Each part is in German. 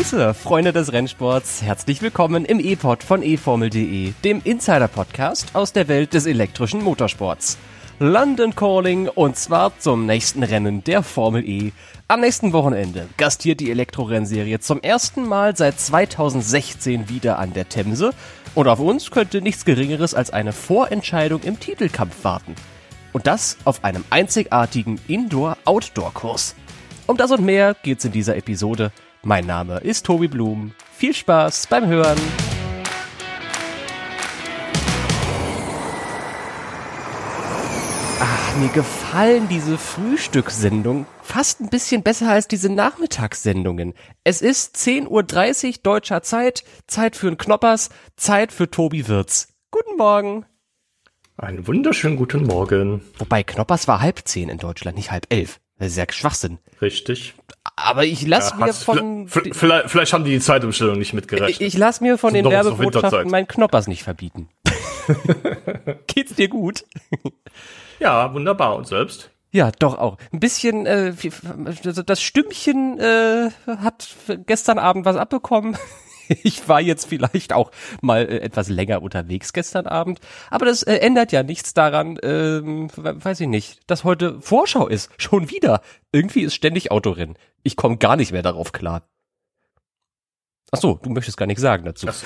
Grüße, Freunde des Rennsports. Herzlich willkommen im E-Pod von eFormel.de, dem Insider-Podcast aus der Welt des elektrischen Motorsports. London Calling und zwar zum nächsten Rennen der Formel E. Am nächsten Wochenende gastiert die Elektrorennserie zum ersten Mal seit 2016 wieder an der Themse und auf uns könnte nichts Geringeres als eine Vorentscheidung im Titelkampf warten. Und das auf einem einzigartigen Indoor-Outdoor-Kurs. Um das und mehr geht's in dieser Episode. Mein Name ist Tobi Blum. Viel Spaß beim Hören. Ach, mir gefallen diese Frühstückssendungen fast ein bisschen besser als diese Nachmittagssendungen. Es ist 10.30 Uhr deutscher Zeit, Zeit für ein Knoppers, Zeit für Tobi Wirz. Guten Morgen. Einen wunderschönen guten Morgen. Wobei Knoppers war halb zehn in Deutschland, nicht halb elf. Das ist ja Schwachsinn. Richtig. Aber ich lass ja, mir von... Vielleicht, vielleicht haben die die Zeitumstellung nicht mitgerechnet. Ich, ich lass mir von den Werbebotschaften meinen Knoppers nicht verbieten. Geht's dir gut? ja, wunderbar. Und selbst? Ja, doch auch. Ein bisschen, äh, das Stimmchen äh, hat gestern Abend was abbekommen. ich war jetzt vielleicht auch mal äh, etwas länger unterwegs gestern Abend, aber das äh, ändert ja nichts daran, ähm, weiß ich nicht, dass heute Vorschau ist, schon wieder. Irgendwie ist ständig Autorennen. Ich komme gar nicht mehr darauf klar. Ach so, du möchtest gar nichts sagen dazu.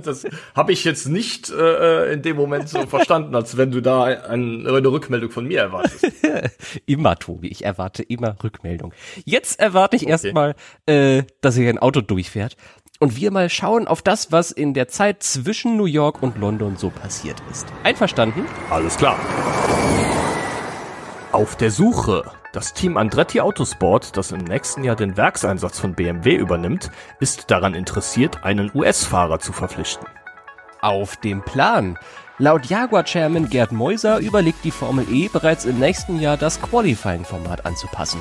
Das, das habe ich jetzt nicht äh, in dem Moment so verstanden, als wenn du da ein, eine Rückmeldung von mir erwartest. immer, Tobi, ich erwarte immer Rückmeldung. Jetzt erwarte ich okay. erstmal, äh, dass hier ein Auto durchfährt und wir mal schauen auf das, was in der Zeit zwischen New York und London so passiert ist. Einverstanden? Alles klar. Auf der Suche. Das Team Andretti Autosport, das im nächsten Jahr den Werkseinsatz von BMW übernimmt, ist daran interessiert, einen US-Fahrer zu verpflichten. Auf dem Plan. Laut Jaguar-Chairman Gerd Meuser überlegt die Formel E bereits im nächsten Jahr das Qualifying-Format anzupassen.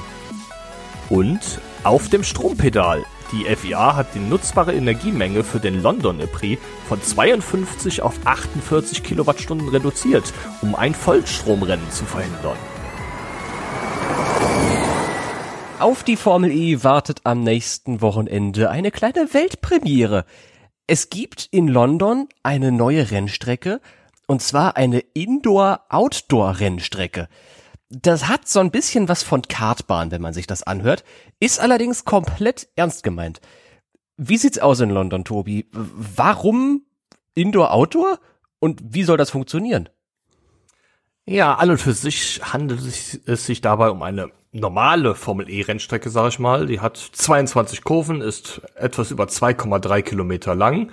Und auf dem Strompedal. Die FIA hat die nutzbare Energiemenge für den London Prix von 52 auf 48 Kilowattstunden reduziert, um ein Vollstromrennen zu verhindern. Auf die Formel E wartet am nächsten Wochenende eine kleine Weltpremiere. Es gibt in London eine neue Rennstrecke, und zwar eine Indoor-Outdoor-Rennstrecke. Das hat so ein bisschen was von Kartbahn, wenn man sich das anhört, ist allerdings komplett ernst gemeint. Wie sieht's aus in London, Tobi? Warum Indoor-Outdoor? Und wie soll das funktionieren? Ja, an und für sich handelt es sich dabei um eine normale Formel E Rennstrecke, sage ich mal. Die hat 22 Kurven, ist etwas über 2,3 Kilometer lang,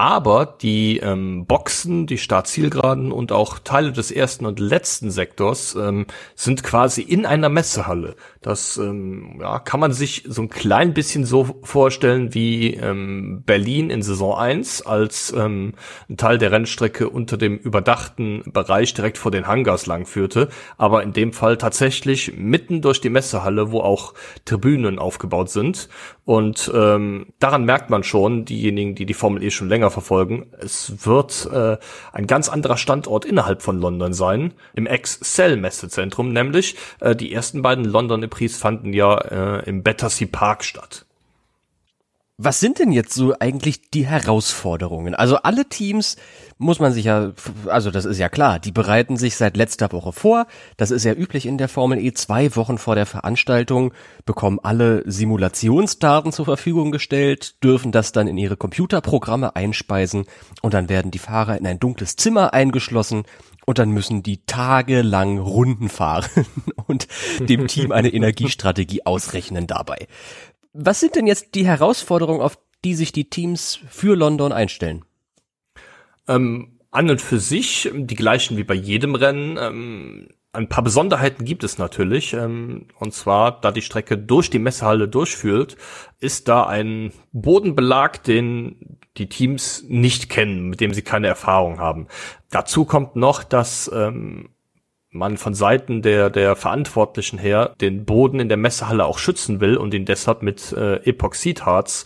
aber die ähm, Boxen, die Startzielgeraden und auch Teile des ersten und letzten Sektors ähm, sind quasi in einer Messehalle. Das ähm, ja, kann man sich so ein klein bisschen so vorstellen wie ähm, Berlin in Saison 1 als ähm, ein Teil der Rennstrecke unter dem überdachten Bereich direkt vor den Hangars lang führte, aber in dem Fall tatsächlich mitten durch die Messehalle, wo auch Tribünen aufgebaut sind. Und ähm, daran merkt man schon, diejenigen, die die Formel E schon länger verfolgen. Es wird äh, ein ganz anderer Standort innerhalb von London sein, im Ex-Cell-Messezentrum, nämlich äh, die ersten beiden London Prix fanden ja äh, im Battersea Park statt. Was sind denn jetzt so eigentlich die Herausforderungen? Also alle Teams muss man sich ja, also das ist ja klar, die bereiten sich seit letzter Woche vor. Das ist ja üblich in der Formel E. Zwei Wochen vor der Veranstaltung bekommen alle Simulationsdaten zur Verfügung gestellt, dürfen das dann in ihre Computerprogramme einspeisen und dann werden die Fahrer in ein dunkles Zimmer eingeschlossen und dann müssen die tagelang Runden fahren und dem Team eine Energiestrategie ausrechnen dabei. Was sind denn jetzt die Herausforderungen, auf die sich die Teams für London einstellen? Ähm, an und für sich die gleichen wie bei jedem Rennen. Ähm, ein paar Besonderheiten gibt es natürlich. Ähm, und zwar, da die Strecke durch die Messehalle durchführt, ist da ein Bodenbelag, den die Teams nicht kennen, mit dem sie keine Erfahrung haben. Dazu kommt noch, dass ähm, man von Seiten der, der Verantwortlichen her den Boden in der Messehalle auch schützen will und ihn deshalb mit äh, Epoxidharz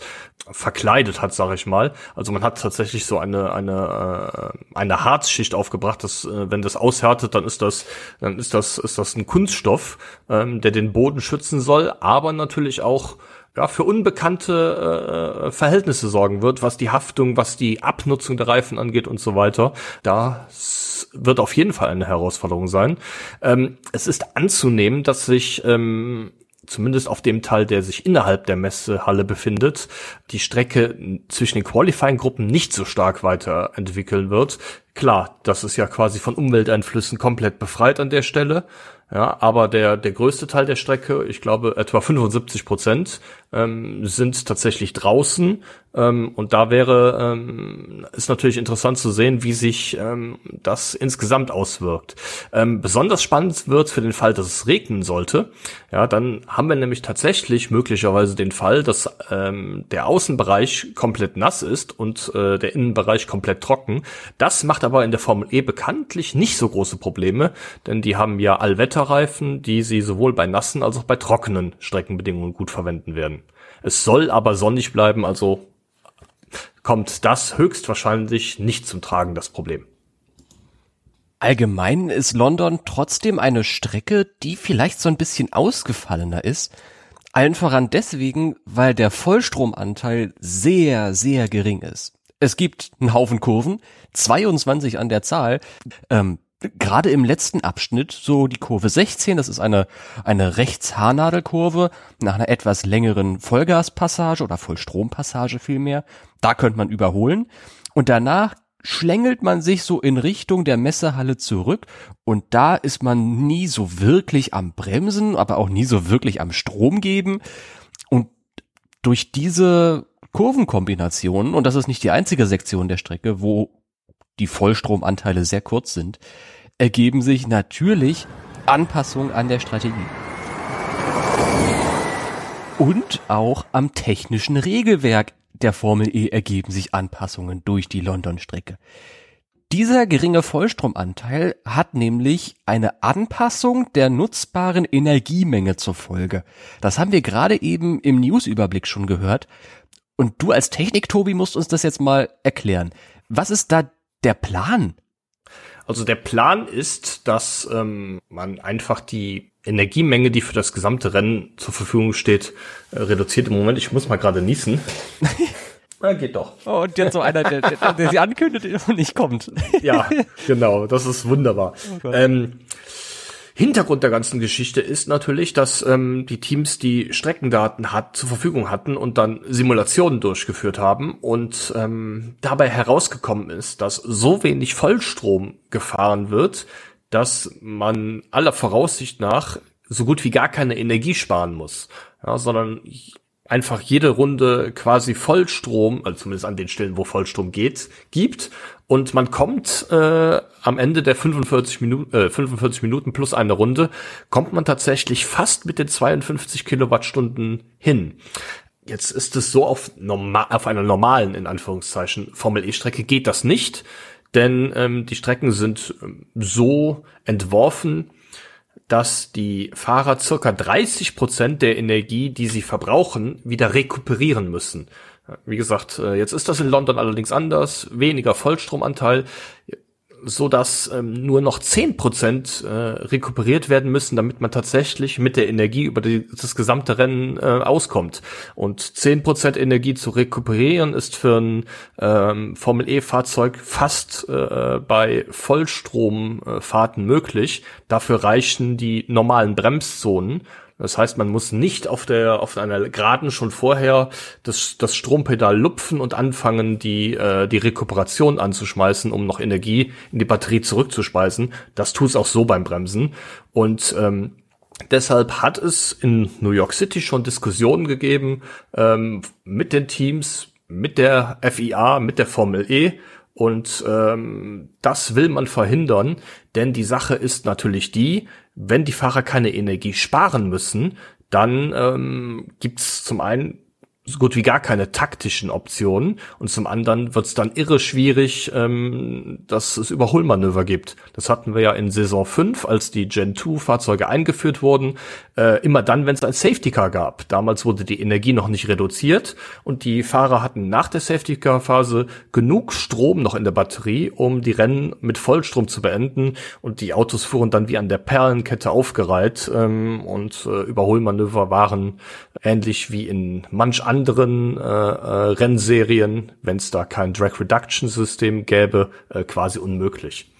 verkleidet hat, sage ich mal. Also man hat tatsächlich so eine eine äh, eine Harzschicht aufgebracht, dass äh, wenn das aushärtet, dann ist das dann ist das ist das ein Kunststoff, ähm, der den Boden schützen soll, aber natürlich auch ja, für unbekannte äh, Verhältnisse sorgen wird, was die Haftung, was die Abnutzung der Reifen angeht und so weiter. Das wird auf jeden Fall eine Herausforderung sein. Ähm, es ist anzunehmen, dass sich ähm, zumindest auf dem Teil, der sich innerhalb der Messehalle befindet, die Strecke zwischen den Qualifying-Gruppen nicht so stark weiterentwickeln wird. Klar, das ist ja quasi von Umwelteinflüssen komplett befreit an der Stelle. Ja, aber der, der größte Teil der Strecke, ich glaube etwa 75 Prozent, ähm, sind tatsächlich draußen. Ähm, und da wäre, ähm, ist natürlich interessant zu sehen, wie sich ähm, das insgesamt auswirkt. Ähm, besonders spannend wird für den Fall, dass es regnen sollte. Ja, dann haben wir nämlich tatsächlich möglicherweise den Fall, dass ähm, der Außenbereich komplett nass ist und äh, der Innenbereich komplett trocken. Das macht aber in der Formel E bekanntlich nicht so große Probleme, denn die haben ja Allwetterreifen, die sie sowohl bei nassen als auch bei trockenen Streckenbedingungen gut verwenden werden. Es soll aber sonnig bleiben, also kommt das höchstwahrscheinlich nicht zum Tragen, das Problem. Allgemein ist London trotzdem eine Strecke, die vielleicht so ein bisschen ausgefallener ist. Allen voran deswegen, weil der Vollstromanteil sehr, sehr gering ist. Es gibt einen Haufen Kurven, 22 an der Zahl. Ähm, gerade im letzten Abschnitt, so die Kurve 16, das ist eine, eine Rechtshaarnadelkurve nach einer etwas längeren Vollgaspassage oder Vollstrompassage vielmehr. Da könnte man überholen. Und danach schlängelt man sich so in Richtung der Messehalle zurück und da ist man nie so wirklich am Bremsen, aber auch nie so wirklich am Strom geben. Und durch diese Kurvenkombinationen, und das ist nicht die einzige Sektion der Strecke, wo die Vollstromanteile sehr kurz sind, ergeben sich natürlich Anpassungen an der Strategie. Und auch am technischen Regelwerk der Formel E ergeben sich Anpassungen durch die London-Strecke. Dieser geringe Vollstromanteil hat nämlich eine Anpassung der nutzbaren Energiemenge zur Folge. Das haben wir gerade eben im Newsüberblick schon gehört. Und du als Technik-Tobi musst uns das jetzt mal erklären. Was ist da der Plan? Also der Plan ist, dass ähm, man einfach die Energiemenge, die für das gesamte Rennen zur Verfügung steht, äh, reduziert. Im Moment, ich muss mal gerade niesen. Na, geht doch. Oh, und jetzt so einer, der, der, der sie ankündigt und nicht kommt. ja, genau, das ist wunderbar. Oh ähm, Hintergrund der ganzen Geschichte ist natürlich, dass ähm, die Teams die Streckendaten hat, zur Verfügung hatten und dann Simulationen durchgeführt haben und ähm, dabei herausgekommen ist, dass so wenig Vollstrom gefahren wird, dass man aller Voraussicht nach so gut wie gar keine Energie sparen muss, ja, sondern einfach jede Runde quasi Vollstrom, also zumindest an den Stellen, wo Vollstrom geht, gibt und man kommt äh, am Ende der 45 Minuten, äh, 45 Minuten plus eine Runde, kommt man tatsächlich fast mit den 52 Kilowattstunden hin. Jetzt ist es so auf, normal, auf einer normalen, in Anführungszeichen, Formel-E-Strecke geht das nicht, denn ähm, die Strecken sind ähm, so entworfen, dass die Fahrer circa 30 Prozent der Energie, die sie verbrauchen, wieder rekuperieren müssen. Wie gesagt, äh, jetzt ist das in London allerdings anders, weniger Vollstromanteil, so dass ähm, nur noch zehn Prozent äh, rekuperiert werden müssen, damit man tatsächlich mit der Energie über das gesamte Rennen äh, auskommt. Und zehn Prozent Energie zu rekuperieren ist für ein ähm, Formel E-Fahrzeug fast äh, bei Vollstromfahrten möglich. Dafür reichen die normalen Bremszonen. Das heißt, man muss nicht auf der auf einer Geraden schon vorher das, das Strompedal lupfen und anfangen, die äh, die Rekuperation anzuschmeißen, um noch Energie in die Batterie zurückzuspeisen. Das tut es auch so beim Bremsen und ähm, Deshalb hat es in New York City schon Diskussionen gegeben ähm, mit den Teams, mit der FIA, mit der Formel E. Und ähm, das will man verhindern, denn die Sache ist natürlich die, wenn die Fahrer keine Energie sparen müssen, dann ähm, gibt es zum einen so gut wie gar keine taktischen Optionen und zum anderen wird es dann irre schwierig, ähm, dass es Überholmanöver gibt. Das hatten wir ja in Saison 5, als die Gen 2 Fahrzeuge eingeführt wurden, äh, immer dann, wenn es ein Safety Car gab. Damals wurde die Energie noch nicht reduziert und die Fahrer hatten nach der Safety Car Phase genug Strom noch in der Batterie, um die Rennen mit Vollstrom zu beenden und die Autos fuhren dann wie an der Perlenkette aufgereiht ähm, und äh, Überholmanöver waren ähnlich wie in manch anderen äh, äh, Rennserien, wenn es da kein Drag Reduction System gäbe, äh, quasi unmöglich.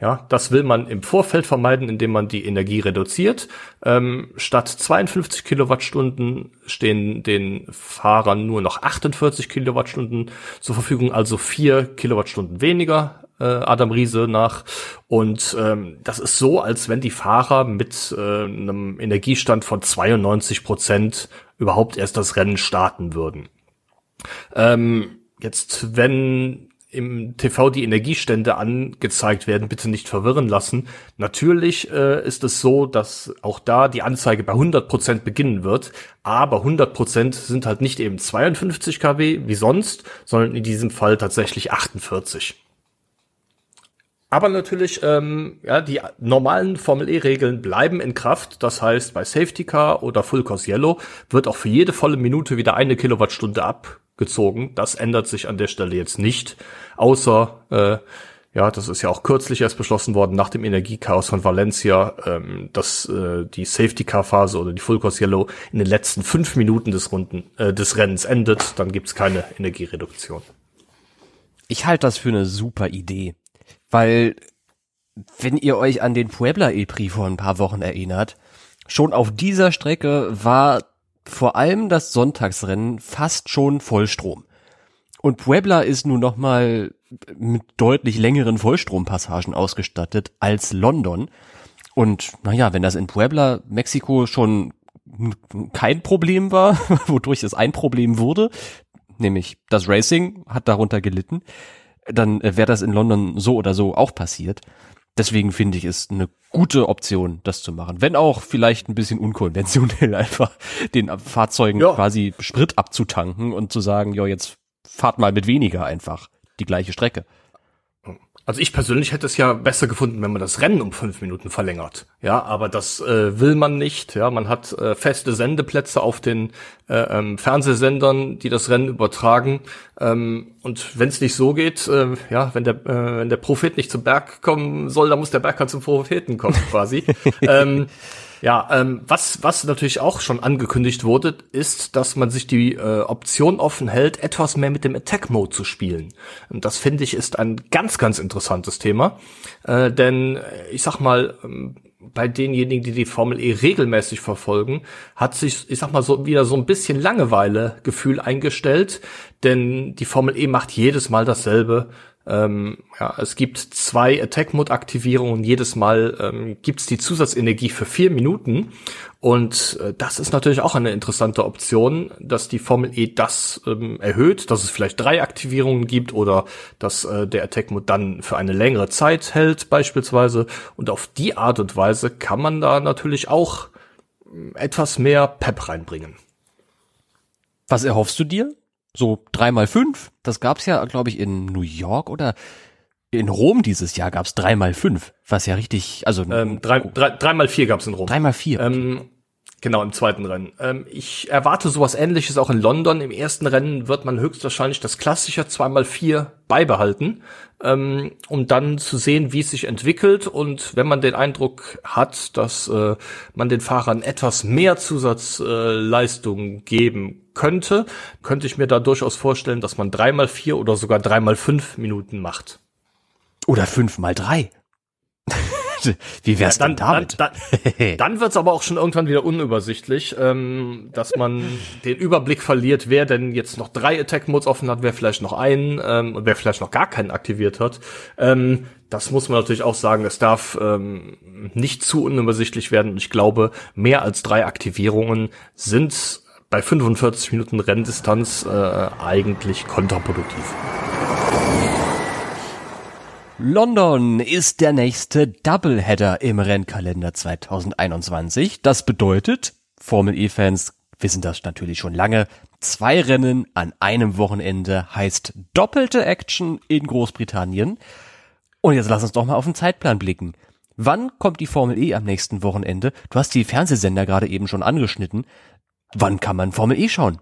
Ja, das will man im Vorfeld vermeiden, indem man die Energie reduziert. Ähm, statt 52 Kilowattstunden stehen den Fahrern nur noch 48 Kilowattstunden zur Verfügung, also vier Kilowattstunden weniger. Äh, Adam Riese nach. Und ähm, das ist so, als wenn die Fahrer mit äh, einem Energiestand von 92 Prozent überhaupt erst das Rennen starten würden. Ähm, jetzt, wenn im TV die Energiestände angezeigt werden, bitte nicht verwirren lassen. Natürlich äh, ist es so, dass auch da die Anzeige bei 100 Prozent beginnen wird, aber 100 Prozent sind halt nicht eben 52 kW wie sonst, sondern in diesem Fall tatsächlich 48. Aber natürlich, ähm, ja, die normalen Formel E-Regeln bleiben in Kraft. Das heißt, bei Safety Car oder Full Course Yellow wird auch für jede volle Minute wieder eine Kilowattstunde abgezogen. Das ändert sich an der Stelle jetzt nicht, außer äh, ja, das ist ja auch kürzlich erst beschlossen worden nach dem Energiechaos von Valencia, ähm, dass äh, die Safety Car Phase oder die Full Course Yellow in den letzten fünf Minuten des Runden äh, des Rennens endet. Dann gibt's keine Energiereduktion. Ich halte das für eine super Idee. Weil, wenn ihr euch an den Puebla E-Prix vor ein paar Wochen erinnert, schon auf dieser Strecke war vor allem das Sonntagsrennen fast schon Vollstrom. Und Puebla ist nun noch mal mit deutlich längeren Vollstrompassagen ausgestattet als London. Und naja, wenn das in Puebla, Mexiko schon kein Problem war, wodurch es ein Problem wurde, nämlich das Racing hat darunter gelitten, dann äh, wäre das in London so oder so auch passiert. Deswegen finde ich es eine gute Option, das zu machen. Wenn auch vielleicht ein bisschen unkonventionell einfach den Fahrzeugen ja. quasi Sprit abzutanken und zu sagen, ja, jetzt fahrt mal mit weniger einfach die gleiche Strecke. Also ich persönlich hätte es ja besser gefunden, wenn man das Rennen um fünf Minuten verlängert. Ja, aber das äh, will man nicht. Ja, man hat äh, feste Sendeplätze auf den äh, ähm, Fernsehsendern, die das Rennen übertragen. Ähm, und wenn es nicht so geht, äh, ja, wenn der äh, wenn der Prophet nicht zum Berg kommen soll, dann muss der Berg halt zum Propheten kommen, quasi. ähm, ja, ähm, was, was natürlich auch schon angekündigt wurde, ist, dass man sich die äh, Option offen hält, etwas mehr mit dem Attack Mode zu spielen. Und das finde ich ist ein ganz, ganz interessantes Thema. Äh, denn äh, ich sag mal, ähm, bei denjenigen, die die Formel E regelmäßig verfolgen, hat sich, ich sag mal, so wieder so ein bisschen Langeweile-Gefühl eingestellt, denn die Formel E macht jedes Mal dasselbe. Ähm, ja, es gibt zwei Attack-Mode-Aktivierungen. Jedes Mal ähm, gibt's die Zusatzenergie für vier Minuten. Und äh, das ist natürlich auch eine interessante Option, dass die Formel E das ähm, erhöht, dass es vielleicht drei Aktivierungen gibt oder dass äh, der Attack-Mode dann für eine längere Zeit hält beispielsweise. Und auf die Art und Weise kann man da natürlich auch ähm, etwas mehr Pep reinbringen. Was erhoffst du dir? So drei mal fünf. Das gab's ja, glaube ich, in New York oder in Rom dieses Jahr gab's drei mal fünf, was ja richtig, also ähm, drei, drei, drei mal vier gab's in Rom. Drei mal vier. Ähm, genau im zweiten Rennen. Ähm, ich erwarte sowas Ähnliches auch in London. Im ersten Rennen wird man höchstwahrscheinlich das klassische zwei mal vier beibehalten, ähm, um dann zu sehen, wie es sich entwickelt. Und wenn man den Eindruck hat, dass äh, man den Fahrern etwas mehr Zusatzleistung äh, geben könnte, könnte ich mir da durchaus vorstellen, dass man dreimal vier oder sogar dreimal fünf Minuten macht. Oder fünf mal drei. Wie wär's ja, dann, denn damit? Dann, dann, dann wird's aber auch schon irgendwann wieder unübersichtlich, ähm, dass man den Überblick verliert, wer denn jetzt noch drei Attack-Modes offen hat, wer vielleicht noch einen ähm, und wer vielleicht noch gar keinen aktiviert hat. Ähm, das muss man natürlich auch sagen, es darf ähm, nicht zu unübersichtlich werden. Und ich glaube, mehr als drei Aktivierungen sind bei 45 Minuten Renndistanz äh, eigentlich kontraproduktiv. London ist der nächste Doubleheader im Rennkalender 2021. Das bedeutet, Formel E-Fans wissen das natürlich schon lange, zwei Rennen an einem Wochenende heißt doppelte Action in Großbritannien. Und jetzt lass uns doch mal auf den Zeitplan blicken. Wann kommt die Formel E am nächsten Wochenende? Du hast die Fernsehsender gerade eben schon angeschnitten. Wann kann man Formel E schauen?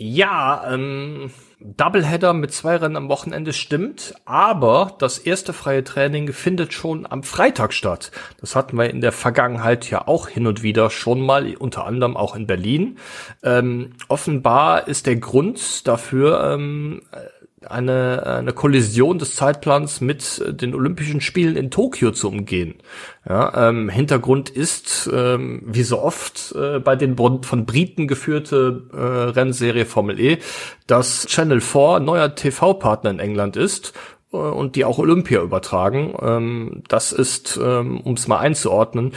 Ja, ähm, Doubleheader mit zwei Rennen am Wochenende stimmt, aber das erste freie Training findet schon am Freitag statt. Das hatten wir in der Vergangenheit ja auch hin und wieder schon mal, unter anderem auch in Berlin. Ähm, offenbar ist der Grund dafür ähm, eine, eine Kollision des Zeitplans mit den Olympischen Spielen in Tokio zu umgehen. Ja, ähm, Hintergrund ist, ähm, wie so oft äh, bei den von Briten geführte äh, Rennserie Formel E, dass Channel 4 neuer TV-Partner in England ist und die auch Olympia übertragen. Ähm, das ist, ähm, um es mal einzuordnen,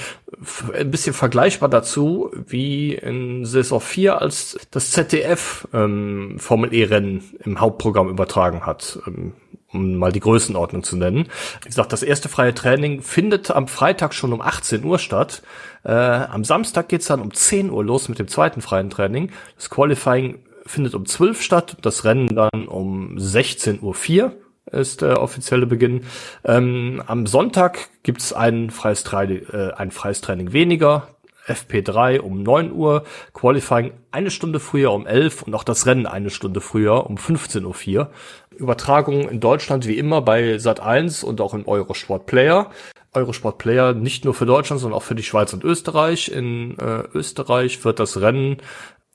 ein bisschen vergleichbar dazu, wie in Saison 4, als das ZDF ähm, Formel E-Rennen im Hauptprogramm übertragen hat. Um mal die Größenordnung zu nennen. Wie gesagt, das erste freie Training findet am Freitag schon um 18 Uhr statt. Äh, am Samstag geht's dann um 10 Uhr los mit dem zweiten freien Training. Das Qualifying findet um 12 statt, das Rennen dann um 16.04 Uhr ist der offizielle Beginn. Ähm, am Sonntag gibt's ein freies, Training, äh, ein freies Training weniger. FP3 um 9 Uhr, Qualifying eine Stunde früher um 11 und auch das Rennen eine Stunde früher um 15.04 Uhr. Übertragung in Deutschland wie immer bei Sat1 und auch im Eurosport Player. Eurosport Player nicht nur für Deutschland, sondern auch für die Schweiz und Österreich. In äh, Österreich wird das Rennen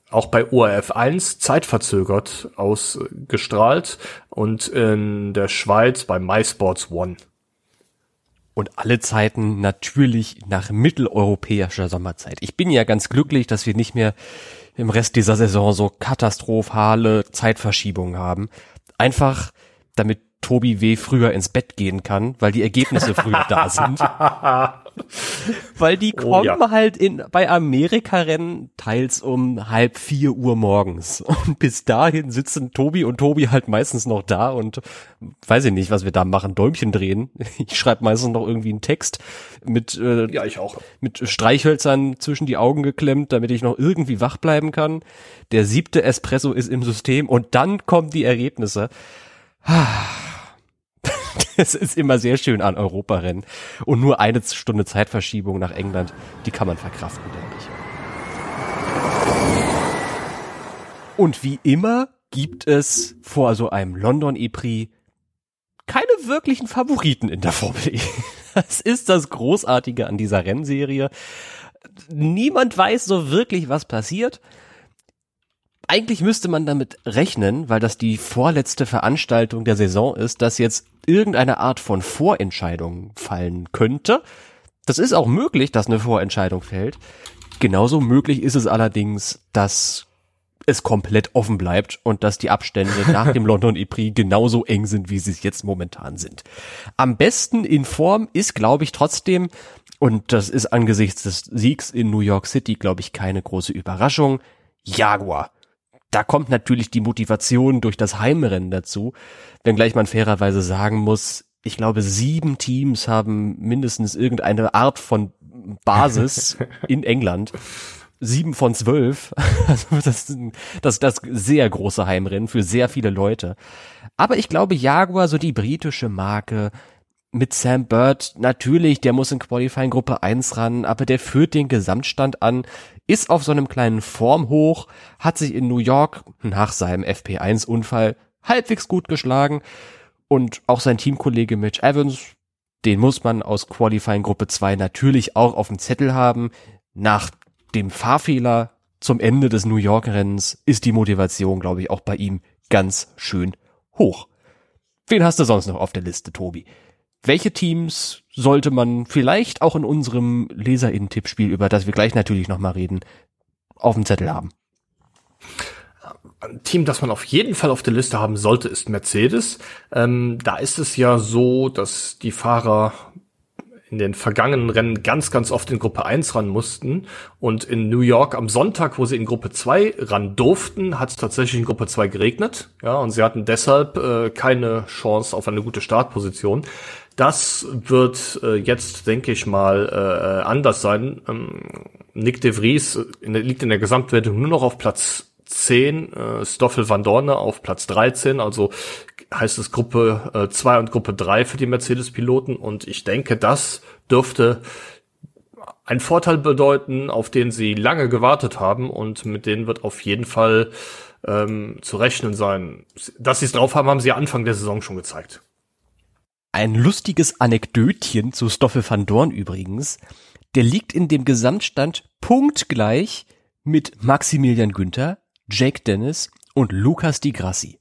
auch bei ORF 1 zeitverzögert ausgestrahlt und in der Schweiz bei MySports One. Und alle Zeiten natürlich nach mitteleuropäischer Sommerzeit. Ich bin ja ganz glücklich, dass wir nicht mehr im Rest dieser Saison so katastrophale Zeitverschiebungen haben. Einfach damit Tobi W. früher ins Bett gehen kann, weil die Ergebnisse früher da sind. weil die kommen oh, ja. halt in, bei Amerika-Rennen teils um halb vier Uhr morgens. Und bis dahin sitzen Tobi und Tobi halt meistens noch da und weiß ich nicht, was wir da machen, Däumchen drehen. Ich schreibe meistens noch irgendwie einen Text mit, äh, ja, ich auch. mit Streichhölzern zwischen die Augen geklemmt, damit ich noch irgendwie wach bleiben kann. Der siebte Espresso ist im System und dann kommen die Ergebnisse. Es ist immer sehr schön an Europarennen. Und nur eine Stunde Zeitverschiebung nach England, die kann man verkraften, denke ich. Und wie immer gibt es vor so einem London E-Prix keine wirklichen Favoriten in der Formel E. Das ist das Großartige an dieser Rennserie. Niemand weiß so wirklich, was passiert eigentlich müsste man damit rechnen, weil das die vorletzte Veranstaltung der Saison ist, dass jetzt irgendeine Art von Vorentscheidung fallen könnte. Das ist auch möglich, dass eine Vorentscheidung fällt. Genauso möglich ist es allerdings, dass es komplett offen bleibt und dass die Abstände nach dem London E-Prix genauso eng sind, wie sie es jetzt momentan sind. Am besten in Form ist, glaube ich, trotzdem, und das ist angesichts des Siegs in New York City, glaube ich, keine große Überraschung, Jaguar da kommt natürlich die Motivation durch das Heimrennen dazu, wenngleich man fairerweise sagen muss, ich glaube, sieben Teams haben mindestens irgendeine Art von Basis in England. Sieben von zwölf. Also das, das, das sehr große Heimrennen für sehr viele Leute. Aber ich glaube, Jaguar, so die britische Marke, mit Sam Bird, natürlich, der muss in Qualifying Gruppe 1 ran, aber der führt den Gesamtstand an, ist auf so einem kleinen Formhoch, hat sich in New York nach seinem FP1-Unfall halbwegs gut geschlagen und auch sein Teamkollege Mitch Evans, den muss man aus Qualifying Gruppe 2 natürlich auch auf dem Zettel haben. Nach dem Fahrfehler zum Ende des New York Rennens ist die Motivation, glaube ich, auch bei ihm ganz schön hoch. Wen hast du sonst noch auf der Liste, Tobi? Welche Teams sollte man vielleicht auch in unserem Leserinnen-Tippspiel, über das wir gleich natürlich nochmal reden, auf dem Zettel haben? Ein Team, das man auf jeden Fall auf der Liste haben sollte, ist Mercedes. Ähm, da ist es ja so, dass die Fahrer in den vergangenen Rennen ganz, ganz oft in Gruppe 1 ran mussten. Und in New York am Sonntag, wo sie in Gruppe 2 ran durften, hat es tatsächlich in Gruppe 2 geregnet. Ja, und sie hatten deshalb äh, keine Chance auf eine gute Startposition. Das wird äh, jetzt, denke ich mal, äh, anders sein. Ähm, Nick de Vries in der, liegt in der Gesamtwertung nur noch auf Platz 10, äh, Stoffel van Dorne auf Platz 13, also heißt es Gruppe äh, 2 und Gruppe 3 für die Mercedes-Piloten und ich denke, das dürfte einen Vorteil bedeuten, auf den sie lange gewartet haben und mit denen wird auf jeden Fall ähm, zu rechnen sein. Dass sie es drauf haben, haben sie Anfang der Saison schon gezeigt. Ein lustiges Anekdötchen zu Stoffel van Dorn übrigens. Der liegt in dem Gesamtstand punktgleich mit Maximilian Günther, Jake Dennis und Lukas Di Grassi.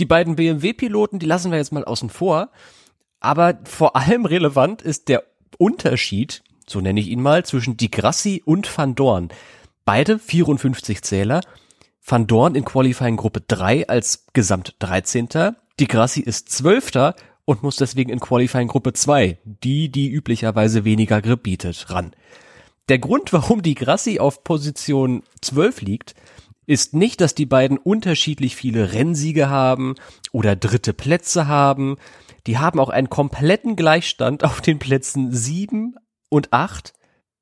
Die beiden BMW-Piloten, die lassen wir jetzt mal außen vor. Aber vor allem relevant ist der Unterschied, so nenne ich ihn mal, zwischen Di Grassi und Van Dorn. Beide 54 Zähler. Van Dorn in Qualifying Gruppe 3 als Gesamt 13. Di Grassi ist 12. und muss deswegen in Qualifying Gruppe 2, die die üblicherweise weniger Grip bietet, ran. Der Grund, warum Di Grassi auf Position 12 liegt, ist nicht, dass die beiden unterschiedlich viele Rennsiege haben oder dritte Plätze haben. Die haben auch einen kompletten Gleichstand auf den Plätzen 7 und 8.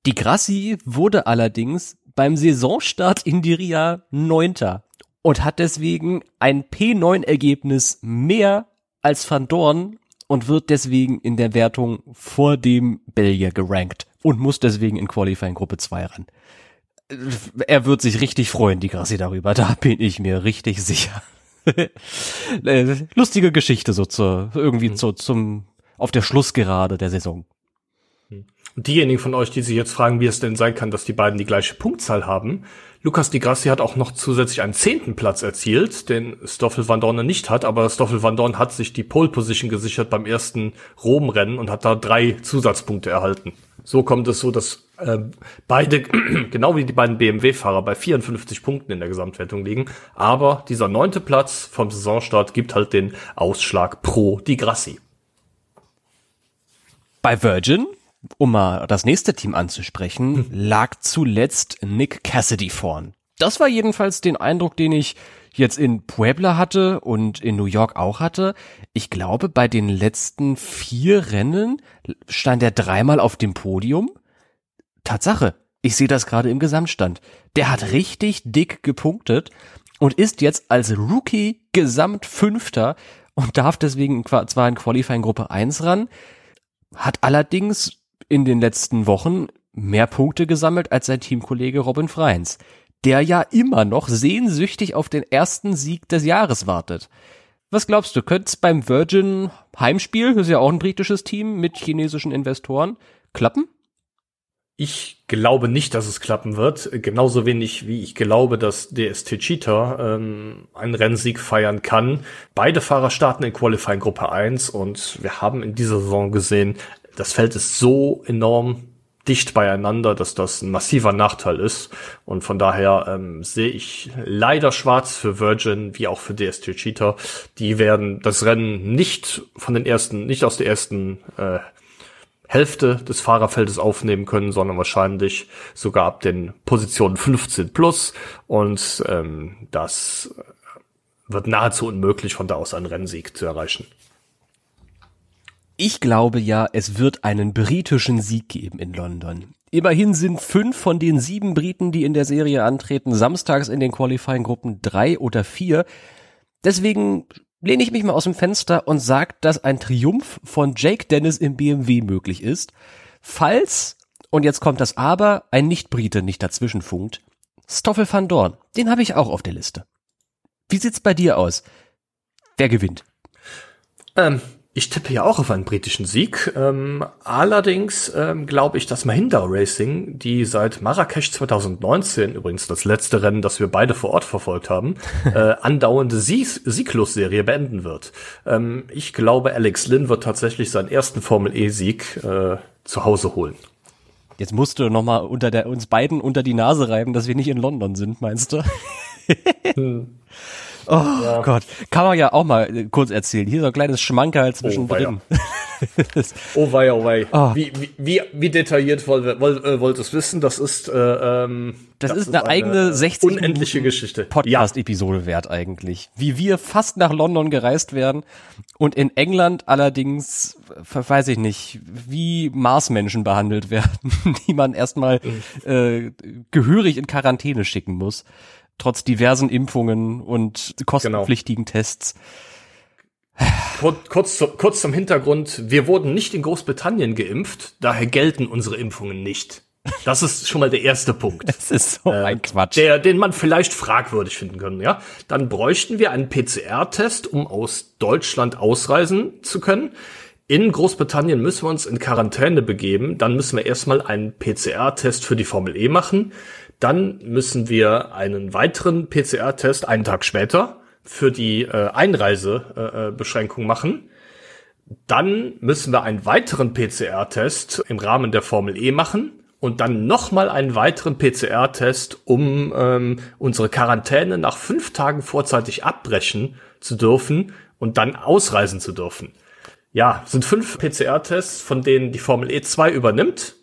Die Grassi wurde allerdings beim Saisonstart in Diria Neunter und hat deswegen ein P9-Ergebnis mehr als Van Dorn und wird deswegen in der Wertung vor dem Belgier gerankt und muss deswegen in Qualifying Gruppe 2 ran er wird sich richtig freuen, die Grassi darüber. Da bin ich mir richtig sicher. Äh, lustige Geschichte so zur, irgendwie mhm. so zum, auf der Schlussgerade der Saison. Und diejenigen von euch, die sich jetzt fragen, wie es denn sein kann, dass die beiden die gleiche Punktzahl haben, Lukas Di Grassi hat auch noch zusätzlich einen zehnten Platz erzielt, den Stoffel Van Dorn nicht hat, aber Stoffel Van Dorn hat sich die Pole Position gesichert beim ersten Rom-Rennen und hat da drei Zusatzpunkte erhalten. So kommt es so, dass äh, beide, genau wie die beiden BMW-Fahrer, bei 54 Punkten in der Gesamtwertung liegen. Aber dieser neunte Platz vom Saisonstart gibt halt den Ausschlag pro Di Grassi. Bei Virgin, um mal das nächste Team anzusprechen, hm. lag zuletzt Nick Cassidy vorn. Das war jedenfalls den Eindruck, den ich jetzt in Puebla hatte und in New York auch hatte. Ich glaube, bei den letzten vier Rennen stand er dreimal auf dem Podium. Tatsache, ich sehe das gerade im Gesamtstand. Der hat richtig dick gepunktet und ist jetzt als Rookie Gesamtfünfter und darf deswegen zwar in Qualifying Gruppe 1 ran, hat allerdings in den letzten Wochen mehr Punkte gesammelt als sein Teamkollege Robin Freins der ja immer noch sehnsüchtig auf den ersten Sieg des Jahres wartet. Was glaubst du, könnte es beim Virgin Heimspiel, das ist ja auch ein britisches Team mit chinesischen Investoren, klappen? Ich glaube nicht, dass es klappen wird. Genauso wenig wie ich glaube, dass DST Cheetah ähm, einen Rennsieg feiern kann. Beide Fahrer starten in Qualifying Gruppe 1 und wir haben in dieser Saison gesehen, das Feld ist so enorm dicht beieinander, dass das ein massiver Nachteil ist. Und von daher ähm, sehe ich leider schwarz für Virgin wie auch für DST Cheetah. Die werden das Rennen nicht von den ersten, nicht aus der ersten äh, Hälfte des Fahrerfeldes aufnehmen können, sondern wahrscheinlich sogar ab den Positionen 15 plus. Und ähm, das wird nahezu unmöglich, von da aus einen Rennsieg zu erreichen. Ich glaube ja, es wird einen britischen Sieg geben in London. Immerhin sind fünf von den sieben Briten, die in der Serie antreten, samstags in den Qualifying-Gruppen drei oder vier. Deswegen lehne ich mich mal aus dem Fenster und sage, dass ein Triumph von Jake Dennis im BMW möglich ist. Falls, und jetzt kommt das Aber, ein Nicht-Brite nicht dazwischen funkt, Stoffel van Dorn, den habe ich auch auf der Liste. Wie sieht's bei dir aus? Wer gewinnt? Ähm, ich tippe ja auch auf einen britischen Sieg. Ähm, allerdings ähm, glaube ich, dass Mahindra Racing, die seit Marrakesch 2019, übrigens das letzte Rennen, das wir beide vor Ort verfolgt haben, äh, andauernde Sieg Sieglos-Serie beenden wird. Ähm, ich glaube, Alex Lynn wird tatsächlich seinen ersten Formel-E-Sieg äh, zu Hause holen. Jetzt musst du noch mal unter der, uns beiden unter die Nase reiben, dass wir nicht in London sind, meinst du? hm. Oh ja. Gott, kann man ja auch mal äh, kurz erzählen. Hier so ein kleines Schmankerl zwischendrin. Oh wei, oh wei. Oh. Wie, wie, wie detailliert wollt, wollt, äh, wollt es wissen? Das ist äh, ähm, das, das ist eine, eine eigene 60 unendliche Minuten Geschichte. Podcast-Episode wert eigentlich. Wie wir fast nach London gereist werden und in England allerdings, weiß ich nicht, wie Marsmenschen behandelt werden, die man erstmal mhm. äh, gehörig in Quarantäne schicken muss trotz diversen Impfungen und kostenpflichtigen genau. Tests. Kurz, kurz, kurz zum Hintergrund. Wir wurden nicht in Großbritannien geimpft, daher gelten unsere Impfungen nicht. Das ist schon mal der erste Punkt. Das ist so ein Quatsch. Der, den man vielleicht fragwürdig finden könnte, ja. Dann bräuchten wir einen PCR-Test, um aus Deutschland ausreisen zu können. In Großbritannien müssen wir uns in Quarantäne begeben. Dann müssen wir erstmal einen PCR-Test für die Formel E machen. Dann müssen wir einen weiteren PCR-Test einen Tag später für die äh, Einreisebeschränkung äh, machen. Dann müssen wir einen weiteren PCR-Test im Rahmen der Formel E machen und dann nochmal einen weiteren PCR-Test, um ähm, unsere Quarantäne nach fünf Tagen vorzeitig abbrechen zu dürfen und dann ausreisen zu dürfen. Ja, sind fünf PCR-Tests, von denen die Formel E2 übernimmt.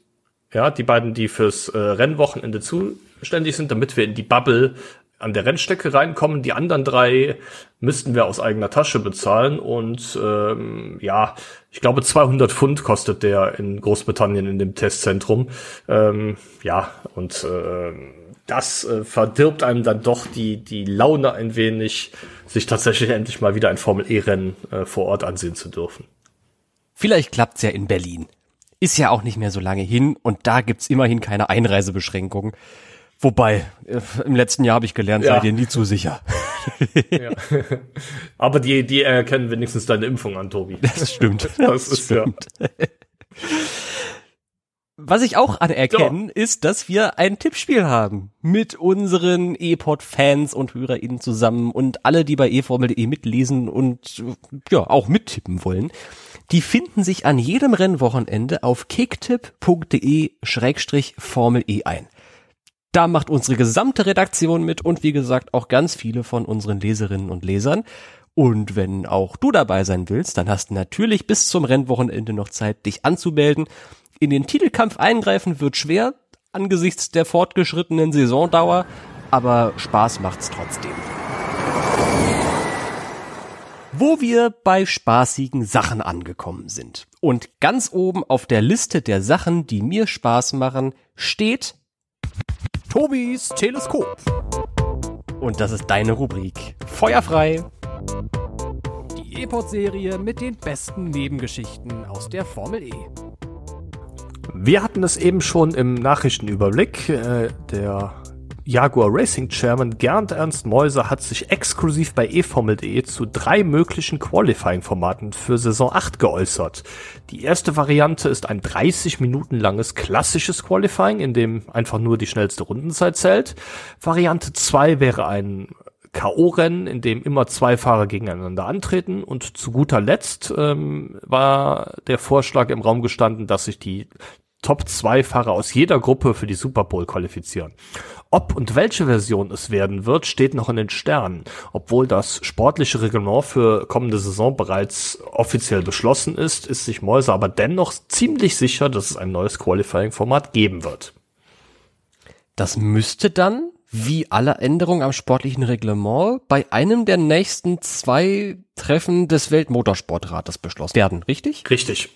Ja, die beiden, die fürs äh, Rennwochenende zuständig sind, damit wir in die Bubble an der Rennstrecke reinkommen. Die anderen drei müssten wir aus eigener Tasche bezahlen und ähm, ja, ich glaube 200 Pfund kostet der in Großbritannien in dem Testzentrum. Ähm, ja, und äh, das äh, verdirbt einem dann doch die, die Laune ein wenig, sich tatsächlich endlich mal wieder ein Formel-E-Rennen äh, vor Ort ansehen zu dürfen. Vielleicht klappt's ja in Berlin. Ist ja auch nicht mehr so lange hin und da gibt's immerhin keine Einreisebeschränkungen. Wobei, äh, im letzten Jahr habe ich gelernt, ja. seid ihr nie zu sicher. Ja. Aber die, die erkennen wenigstens deine Impfung an, Tobi. Das stimmt. Das, das stimmt. ja. Was ich auch anerkenne, ja. ist, dass wir ein Tippspiel haben mit unseren E-Pod-Fans und HörerInnen zusammen und alle, die bei eFormel.de mitlesen und ja auch mittippen wollen. Die finden sich an jedem Rennwochenende auf kicktipp.de-formel E ein. Da macht unsere gesamte Redaktion mit und wie gesagt auch ganz viele von unseren Leserinnen und Lesern. Und wenn auch du dabei sein willst, dann hast du natürlich bis zum Rennwochenende noch Zeit, dich anzumelden. In den Titelkampf eingreifen wird schwer angesichts der fortgeschrittenen Saisondauer, aber Spaß macht's trotzdem. Wo wir bei spaßigen Sachen angekommen sind. Und ganz oben auf der Liste der Sachen, die mir Spaß machen, steht Tobis Teleskop. Und das ist deine Rubrik. Feuerfrei. Die E-Pod-Serie mit den besten Nebengeschichten aus der Formel E. Wir hatten es eben schon im Nachrichtenüberblick. Äh, der Jaguar Racing Chairman Gernot Ernst Mäuser hat sich exklusiv bei eFormel.de zu drei möglichen Qualifying-Formaten für Saison 8 geäußert. Die erste Variante ist ein 30 Minuten langes klassisches Qualifying, in dem einfach nur die schnellste Rundenzeit zählt. Variante 2 wäre ein K.O.-Rennen, in dem immer zwei Fahrer gegeneinander antreten. Und zu guter Letzt ähm, war der Vorschlag im Raum gestanden, dass sich die Top-2-Fahrer aus jeder Gruppe für die Super Bowl qualifizieren. Ob und welche Version es werden wird, steht noch in den Sternen, obwohl das sportliche Reglement für kommende Saison bereits offiziell beschlossen ist, ist sich Mäuser aber dennoch ziemlich sicher, dass es ein neues Qualifying-Format geben wird. Das müsste dann, wie alle Änderungen am sportlichen Reglement, bei einem der nächsten zwei Treffen des Weltmotorsportrates beschlossen werden, richtig? Richtig.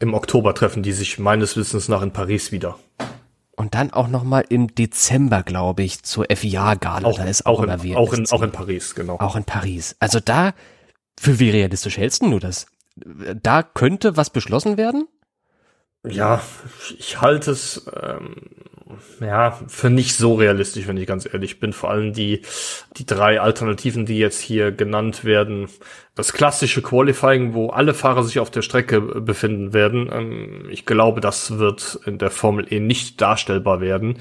Im Oktober treffen die sich meines Wissens nach in Paris wieder. Und dann auch noch mal im Dezember, glaube ich, zur FIA-Gala. Auch, da ist auch, auch, in, auch, in, auch in Paris, genau. Auch in Paris. Also da, für wie realistisch hältst du das? Da könnte was beschlossen werden? Ja, ich halte es ähm, ja, für nicht so realistisch, wenn ich ganz ehrlich bin. Vor allem die, die drei Alternativen, die jetzt hier genannt werden. Das klassische Qualifying, wo alle Fahrer sich auf der Strecke befinden werden. Ähm, ich glaube, das wird in der Formel E nicht darstellbar werden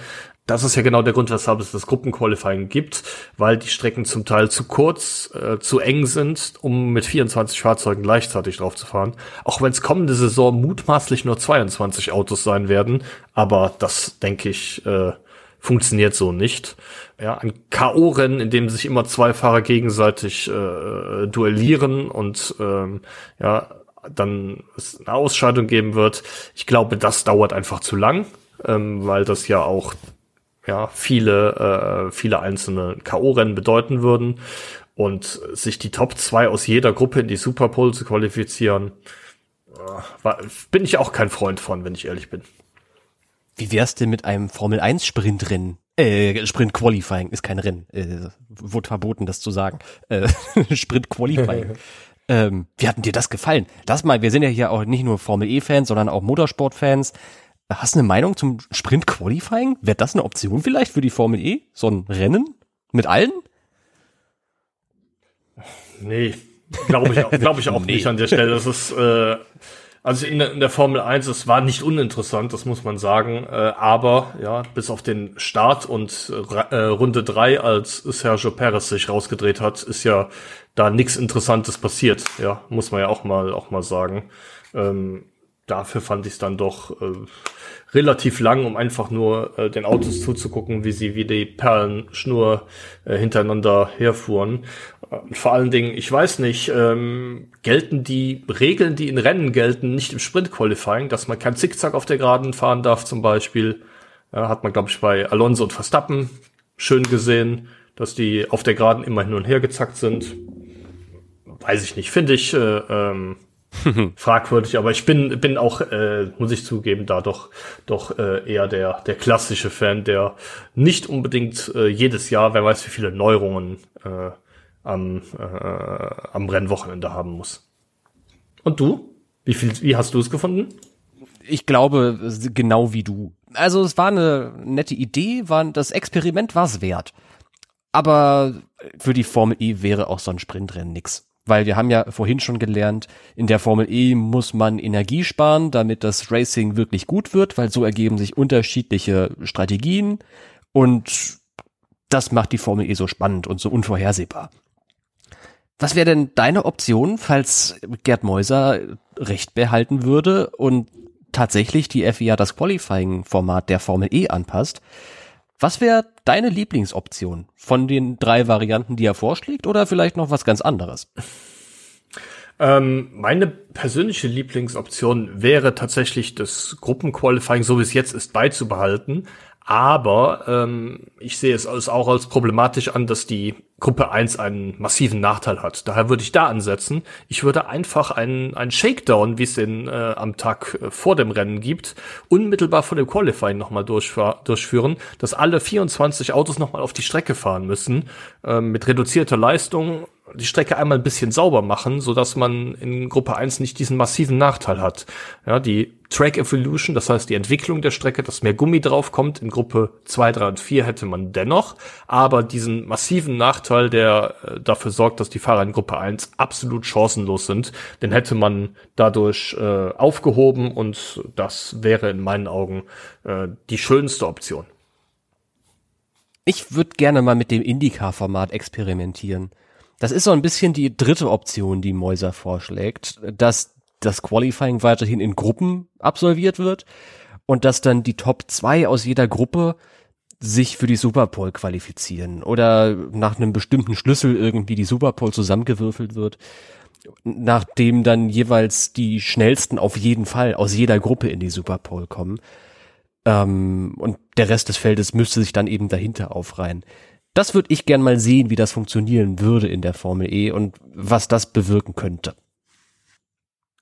das ist ja genau der Grund, weshalb es das Gruppenqualifying gibt, weil die Strecken zum Teil zu kurz, äh, zu eng sind, um mit 24 Fahrzeugen gleichzeitig drauf zu fahren. Auch wenn es kommende Saison mutmaßlich nur 22 Autos sein werden, aber das denke ich äh, funktioniert so nicht. Ja, ein KO-Rennen, in dem sich immer zwei Fahrer gegenseitig äh, duellieren und ähm, ja dann es eine Ausscheidung geben wird. Ich glaube, das dauert einfach zu lang, ähm, weil das ja auch ja, viele, äh, viele einzelne K.O.-Rennen bedeuten würden. Und sich die Top 2 aus jeder Gruppe in die Super Bowl zu qualifizieren, äh, war, bin ich auch kein Freund von, wenn ich ehrlich bin. Wie wär's denn mit einem Formel 1 Sprintrennen? Äh, Sprint Qualifying ist kein Rennen. Äh, wurde verboten, das zu sagen. Äh, Sprint Qualifying. ähm, wie hat denn dir das gefallen? Das mal, wir sind ja hier auch nicht nur Formel E-Fans, sondern auch Motorsport-Fans. Hast du eine Meinung zum Sprint Qualifying? Wäre das eine Option vielleicht für die Formel E? So ein Rennen mit allen? Nee, glaube ich, auch- glaub ich auch Nee. nicht an der Stelle. Das ist, äh, also in der, in der Formel 1, es war nicht uninteressant, das muss man sagen. Äh, aber ja, bis auf den Start und äh, Runde drei, als Sergio Perez sich rausgedreht hat, ist ja da nichts Interessantes passiert. Ja, muss man ja auch mal auch mal sagen. Ähm, dafür fand ich es dann doch äh, relativ lang, um einfach nur äh, den Autos zuzugucken, wie sie wie die Perlenschnur äh, hintereinander herfuhren. Äh, vor allen Dingen, ich weiß nicht, ähm, gelten die Regeln, die in Rennen gelten, nicht im Sprint-Qualifying, dass man kein Zickzack auf der Geraden fahren darf zum Beispiel. Ja, hat man, glaube ich, bei Alonso und Verstappen schön gesehen, dass die auf der Geraden immer hin und her gezackt sind. Weiß ich nicht, finde ich äh, ähm, fragwürdig, aber ich bin bin auch äh, muss ich zugeben da doch doch äh, eher der der klassische Fan, der nicht unbedingt äh, jedes Jahr, wer weiß wie viele Neuerungen äh, am äh, am Rennwochenende haben muss. Und du? Wie viel wie hast du es gefunden? Ich glaube, genau wie du. Also es war eine nette Idee, war, das Experiment war es wert. Aber für die Formel E wäre auch so ein Sprintrennen nix. Weil wir haben ja vorhin schon gelernt, in der Formel E muss man Energie sparen, damit das Racing wirklich gut wird, weil so ergeben sich unterschiedliche Strategien und das macht die Formel E so spannend und so unvorhersehbar. Was wäre denn deine Option, falls Gerd Mäuser Recht behalten würde und tatsächlich die FIA das Qualifying-Format der Formel E anpasst? Was wäre deine Lieblingsoption von den drei Varianten, die er vorschlägt, oder vielleicht noch was ganz anderes? Ähm, meine persönliche Lieblingsoption wäre tatsächlich das Gruppenqualifying, so wie es jetzt ist, beizubehalten. Aber ähm, ich sehe es als, auch als problematisch an, dass die Gruppe 1 einen massiven Nachteil hat. Daher würde ich da ansetzen. Ich würde einfach einen, einen Shakedown, wie es den äh, am Tag äh, vor dem Rennen gibt, unmittelbar vor dem Qualifying nochmal durchführen, dass alle 24 Autos nochmal auf die Strecke fahren müssen, ähm, mit reduzierter Leistung die Strecke einmal ein bisschen sauber machen, so dass man in Gruppe 1 nicht diesen massiven Nachteil hat. Ja, die Track Evolution, das heißt die Entwicklung der Strecke, dass mehr Gummi draufkommt, in Gruppe 2, 3 und 4 hätte man dennoch, aber diesen massiven Nachteil, der äh, dafür sorgt, dass die Fahrer in Gruppe 1 absolut chancenlos sind, den hätte man dadurch äh, aufgehoben und das wäre in meinen Augen äh, die schönste Option. Ich würde gerne mal mit dem IndyCar-Format experimentieren. Das ist so ein bisschen die dritte Option, die Mäuser vorschlägt, dass das Qualifying weiterhin in Gruppen absolviert wird und dass dann die Top 2 aus jeder Gruppe sich für die Superpole qualifizieren oder nach einem bestimmten Schlüssel irgendwie die Superpole zusammengewürfelt wird, nachdem dann jeweils die schnellsten auf jeden Fall aus jeder Gruppe in die Superpole kommen. Ähm, und der Rest des Feldes müsste sich dann eben dahinter aufreihen. Das würde ich gern mal sehen, wie das funktionieren würde in der Formel E und was das bewirken könnte.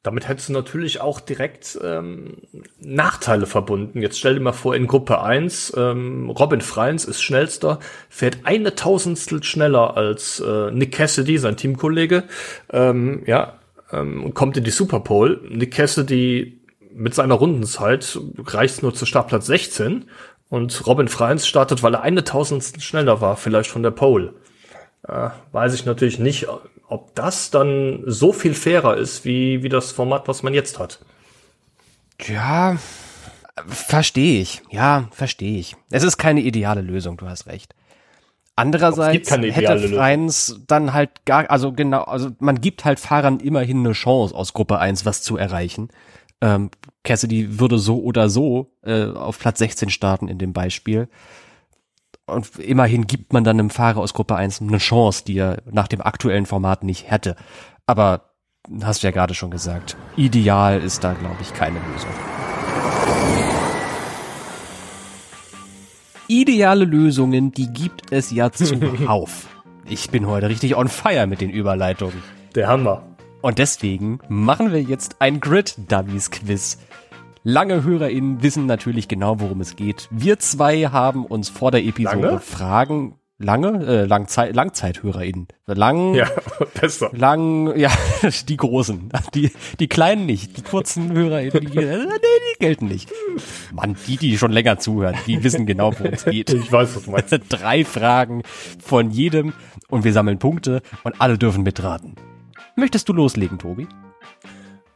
Damit hättest du natürlich auch direkt ähm, Nachteile verbunden. Jetzt stell dir mal vor, in Gruppe 1, ähm, Robin Freins ist schnellster, fährt eine Tausendstel schneller als äh, Nick Cassidy, sein Teamkollege, ähm, ja, ähm, und kommt in die Superpole. Nick Cassidy mit seiner Rundenzeit reicht nur zu Startplatz 16 und Robin Freins startet, weil er eine Tausendstel schneller war, vielleicht von der Pole. Äh, weiß ich natürlich nicht, ob das dann so viel fairer ist, wie, wie das Format, was man jetzt hat. Ja, verstehe ich. Ja, verstehe ich. Es ist keine ideale Lösung, du hast recht. Andererseits hätte. Freins dann halt gar, also genau, also man gibt halt Fahrern immerhin eine Chance, aus Gruppe 1 was zu erreichen. Ähm, Cassidy würde so oder so äh, auf Platz 16 starten in dem Beispiel. Und immerhin gibt man dann einem Fahrer aus Gruppe 1 eine Chance, die er nach dem aktuellen Format nicht hätte. Aber hast du ja gerade schon gesagt, ideal ist da, glaube ich, keine Lösung. Ideale Lösungen, die gibt es ja zuhauf. Ich bin heute richtig on fire mit den Überleitungen. Der Hammer. Und deswegen machen wir jetzt ein Grid Dummies Quiz. Lange HörerInnen wissen natürlich genau, worum es geht. Wir zwei haben uns vor der Episode Lange? Fragen. lange, äh, Langzeit, LangzeithörerInnen. Lang, Ja, besser. lang, ja, die großen. Die, die kleinen nicht. Die kurzen HörerInnen, die, äh, nee, die gelten nicht. Mann, die, die schon länger zuhören, die wissen genau, worum es geht. Ich weiß, was du meinst. Drei Fragen von jedem und wir sammeln Punkte und alle dürfen mitraten. Möchtest du loslegen, Tobi?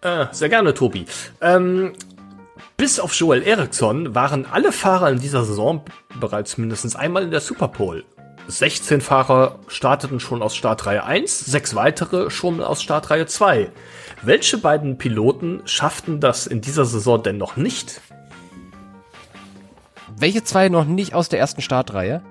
Äh, sehr gerne, Tobi. Ähm, bis auf Joel Eriksson waren alle Fahrer in dieser Saison bereits mindestens einmal in der Superpole. 16 Fahrer starteten schon aus Startreihe 1, sechs weitere schon aus Startreihe 2. Welche beiden Piloten schafften das in dieser Saison denn noch nicht? Welche zwei noch nicht aus der ersten Startreihe?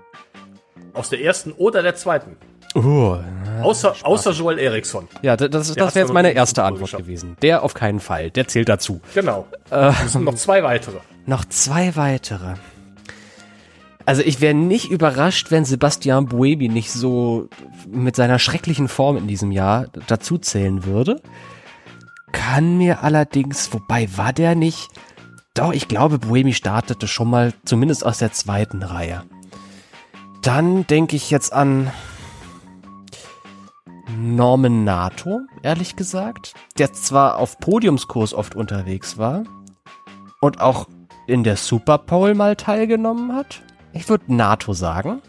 Aus der ersten oder der zweiten? Oh, Außer, außer Joel Eriksson. ja, das, das, das wäre jetzt meine erste Antwort gewesen. Der auf keinen Fall. Der zählt dazu. Genau. Es sind noch zwei weitere. Noch zwei weitere. Also ich wäre nicht überrascht, wenn Sebastian Buemi nicht so mit seiner schrecklichen Form in diesem Jahr dazu zählen würde. Kann mir allerdings, wobei war der nicht? Doch, ich glaube, Buemi startete schon mal zumindest aus der zweiten Reihe. Dann denke ich jetzt an Norman Nato, ehrlich gesagt, der zwar auf Podiumskurs oft unterwegs war und auch in der Super Bowl mal teilgenommen hat. Ich würde NATO sagen.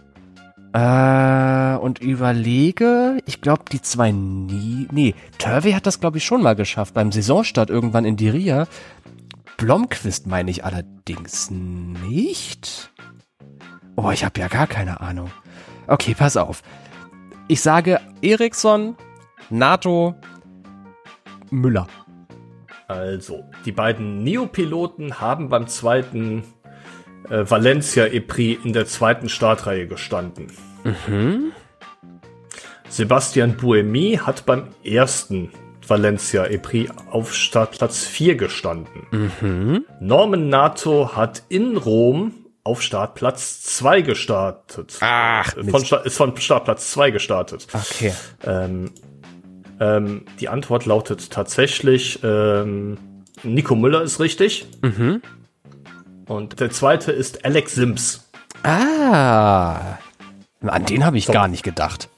Äh, und überlege, ich glaube, die zwei nie. Nee, Turvey hat das, glaube ich, schon mal geschafft. Beim Saisonstart irgendwann in Diria. Blomqvist meine ich allerdings nicht. Oh, ich habe ja gar keine Ahnung. Okay, pass auf. Ich sage Eriksson, NATO, Müller. Also, die beiden Neopiloten haben beim zweiten äh, Valencia EPRI in der zweiten Startreihe gestanden. Sebastian Buemi hat beim ersten Valencia EPRI auf Startplatz 4 gestanden. Norman Nato hat in Rom auf Startplatz 2 gestartet. Ach, Äh, von, Sta- ist von Startplatz 2 gestartet. Okay. Ähm, ähm, die Antwort lautet tatsächlich, ähm, Nico Müller ist richtig. Und der zweite ist Alex Sims. Ah. An den habe ich gar nicht gedacht.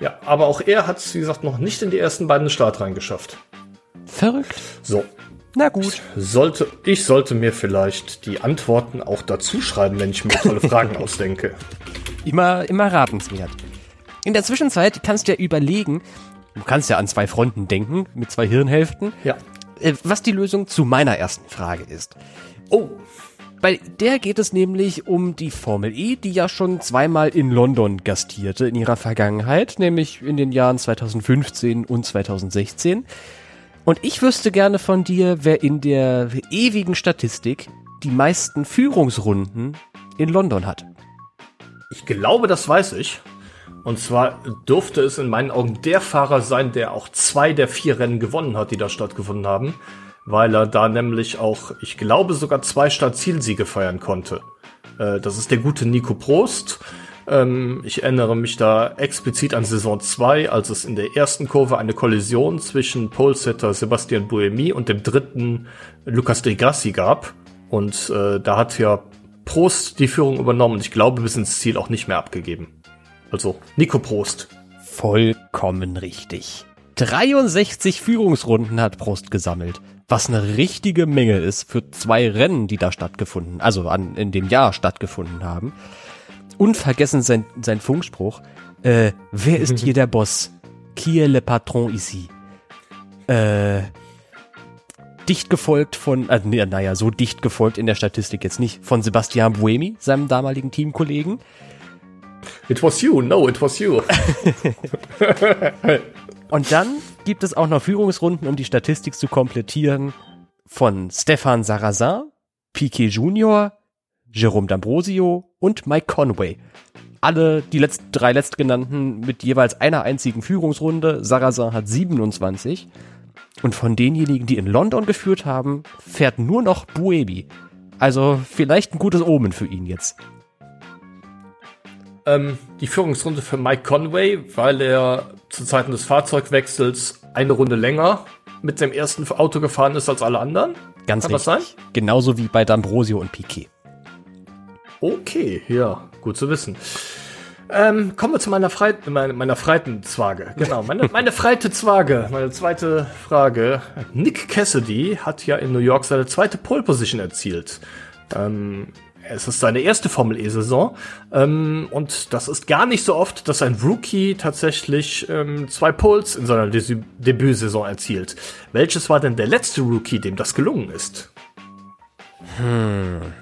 Ja, aber auch er hat es, wie gesagt, noch nicht in die ersten beiden Startreihen geschafft. Verrückt. So, Na gut. sollte, ich sollte mir vielleicht die Antworten auch dazu schreiben, wenn ich mir tolle Fragen ausdenke. Immer, immer ratenswert. In der Zwischenzeit kannst du ja überlegen, du kannst ja an zwei Fronten denken, mit zwei Hirnhälften, Ja. äh, was die Lösung zu meiner ersten Frage ist. Oh, Bei der geht es nämlich um die Formel E, die ja schon zweimal in London gastierte in ihrer Vergangenheit, nämlich in den Jahren 2015 und 2016. Und ich wüsste gerne von dir, wer in der ewigen Statistik die meisten Führungsrunden in London hat. ich glaube, das weiß ich. Und zwar durfte es in meinen Augen der Fahrer sein, der auch zwei der vier Rennen gewonnen hat, die da stattgefunden haben, weil er da nämlich auch, ich glaube, sogar zwei Startzielsiege feiern konnte. Äh, das ist der gute Nico Prost. Ähm, ich erinnere mich da explizit an Saison 2, als es in der ersten Kurve eine Kollision zwischen Polesetter Sebastian Buemi und dem dritten Lucas de Grassi gab. Und äh, da hat ja Prost die Führung übernommen und ich glaube bis ins Ziel auch nicht mehr abgegeben. Also Nico Prost. Vollkommen richtig. 63 Führungsrunden hat Prost gesammelt, was eine richtige Menge ist für zwei Rennen, die da stattgefunden, also an, in dem Jahr stattgefunden haben. Unvergessen sein, sein Funkspruch, äh, wer ist hier der Boss? Qui est le patron ici? Äh, dicht gefolgt von, nee, naja, so dicht gefolgt in der Statistik jetzt nicht, von Sebastian Buemi, seinem damaligen Teamkollegen. It was you, no, it was you. Und dann gibt es auch noch Führungsrunden, um die Statistik zu komplettieren, von Stefan Sarrazin, Piquet Junior, Jerome D'Ambrosio und Mike Conway. Alle, die letzten, drei letztgenannten mit jeweils einer einzigen Führungsrunde. Sarrazin hat 27. Und von denjenigen, die in London geführt haben, fährt nur noch Buebi. Also vielleicht ein gutes Omen für ihn jetzt. ähm, die Führungsrunde für Mike Conway, weil er zu Zeiten des Fahrzeugwechsels eine Runde länger mit dem ersten Auto gefahren ist als alle anderen. Ganz Kann das richtig. Genauso wie bei D'Ambrosio und Piquet. Okay, ja, gut zu wissen. Ähm, kommen wir zu meiner, Freit meiner, meiner Freitenzwage. Genau, meine, meine Freitezwage, meine zweite Frage. Nick Cassidy hat ja in New York seine zweite Pole Position erzielt. Ähm, es ist seine erste Formel E-Saison ähm, und das ist gar nicht so oft, dass ein Rookie tatsächlich ähm, zwei Poles in seiner Des Debütsaison erzielt. Welches war denn der letzte Rookie, dem das gelungen ist? Hm.